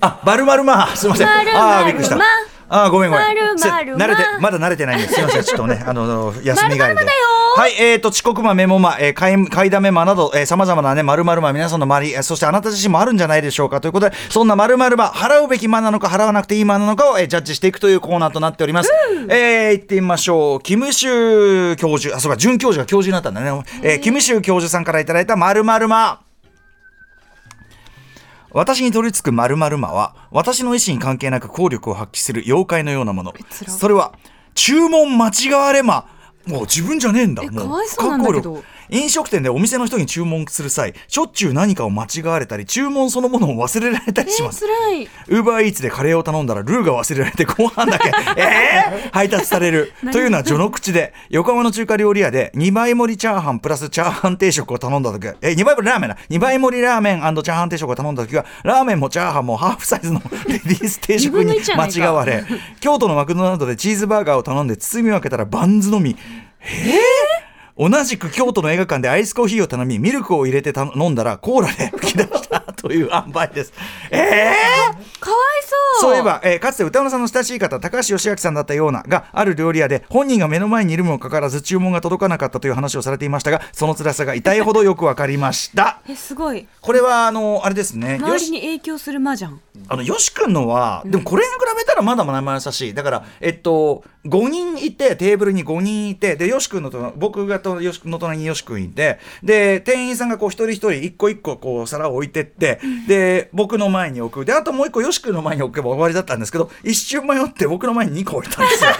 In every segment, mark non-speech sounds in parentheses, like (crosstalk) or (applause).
あ、まるまるま、すみません。あー、びっくりしたま。あー、ごめんごめん。慣れて、まだ慣れてないんです。すみません、ちょっとね、あの、休み帰りで。まるまるまだよはい、えーと、遅刻魔、メモ魔、えー、買い、買いだめ魔など、えー、様々なね、まるまる魔、皆さんの周り、えーそしてあなた自身もあるんじゃないでしょうか。ということで、そんなまるまる魔、払うべき魔なのか、払わなくていい魔なのかを、えージャッジしていくというコーナーとなっております。えー、行ってみましょう。キムシュ教授、あ、そうか、准教授が教授になったんだね。えー、キムシュ教授さんからいただいたまるまる魔。私に取り付く〇〇魔は私の意思に関係なく効力を発揮する妖怪のようなもの。辛それは注文間違われ魔もう自分じゃねえんだ。もうえかわいそうなんだけど飲食店でお店の人に注文する際しょっちゅう何かを間違われたり注文そのものを忘れられたりします。ウーバーイーツでカレーを頼んだらルーが忘れられてご飯だけ (laughs) えー、配達される。というのは序の口で横浜の中華料理屋で2倍盛りチャーハンプラスチャーハン定食を頼んだ時はえ2倍盛りラーメンだ。2倍盛りラーメンチャーハン定食を頼んだ時はラーメンもチャーハンもハーフサイズのレディース定食に間違われ京都のマクドナルドでチーズバーガーを頼んで包み分けたらバンズのみ同じく京都の映画館でアイスコーヒーを頼みミルクを入れて飲んだらコーラで吹き出したという (laughs) 塩梅です。えー！かわい。そうそういえば、えーかつて歌野さんの親しい方、高橋義明さんだったような、がある料理屋で、本人が目の前にいるにもかかわらず注文が届かなかったという話をされていましたが、その辛さが痛いほどよくわかりました。(laughs) えすごいこれは、あの、あれですね。よ周りしに影響する魔じゃんあの、よし君のは、でもこれに比べたらまだまだ優しい。だから、えっと、5人いて、テーブルに5人いて、で、よし君のと、僕がとよしの隣によし君いて、で、店員さんがこう一人一人一個一個こう皿を置いてって、で、僕の前に置く。で、あともう一個よし君の前に置けば終わりだったんですけど、一瞬迷って僕の前に2個置いたんですよ。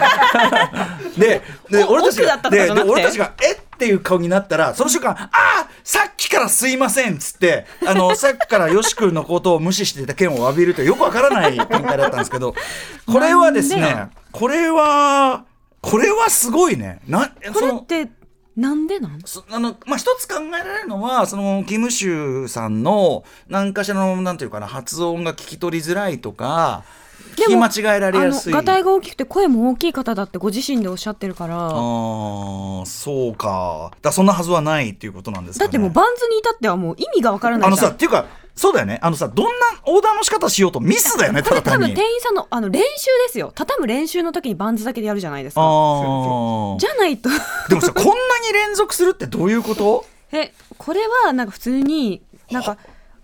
(laughs) で、で、俺たちが、で、俺たちが、え？っていう顔になったら、その瞬間、ああさっきからすいませんっつって、あの、(laughs) さっきからよし君のことを無視していた件を詫びるとよくわからない展開だったんですけど、これはですね、これは、これはすごいね。な、これってなんでなん？そあのまあ、一つ考えられるのはそのキムシュさんの何かしらのなんていうかな発音が聞き取りづらいとか聞き間違えられやすい。あのガタイが大きくて声も大きい方だってご自身でおっしゃってるから。あーそうか。だそんなはずはないっていうことなんですか、ね、だってもうバンズに至ってはもう意味がわからないあのさっていうかそうだよね。あのさどんなオーダーの仕方しようとミスだよねこれ多分ただ単に。店員さんのあの練習ですよ。畳む練習の時にバンズだけでやるじゃないですか。じゃないと。でもさこんなに連続するってどういうこと？(laughs) えこれはなんか普通になんか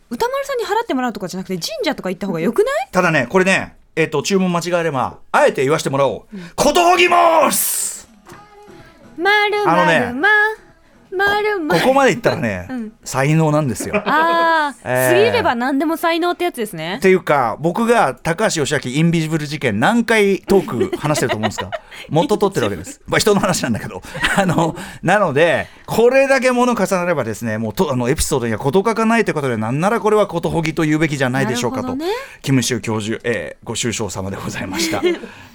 歌丸さんに払ってもらうとかじゃなくて神社とか行った方がよくない？ただねこれねえっ、と注文間違えればあえて言わせてもらおう、ことほぎますまるまあのねここまでいったらね、(laughs) うん。才能なんですよ。ああ、えー。過ぎれば何でも才能ってやつですね。っていうか僕が高橋義明インビジブル事件何回トーク話してると思うんですか？(laughs) もっと取ってるわけです、まあ、人の話なんだけど。(laughs) あのなのでこれだけもの重なればですねもうとあのエピソードには事欠かないということでなんならこれはことほぎと言うべきじゃないでしょうかと、ね。キムシュ教授、えーご愁傷様でございました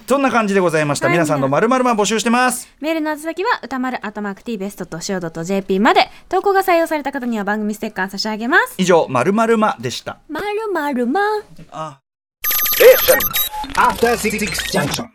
そんな感じでございました、はい。皆さんのまるまるま募集してます。メールの宛先は歌丸アットマーク t ベストとしお .jp まで。投稿が採用された方には番組ステッカー差し上げます。以上まるまるまでした。まるま。るまあ After Six Junction.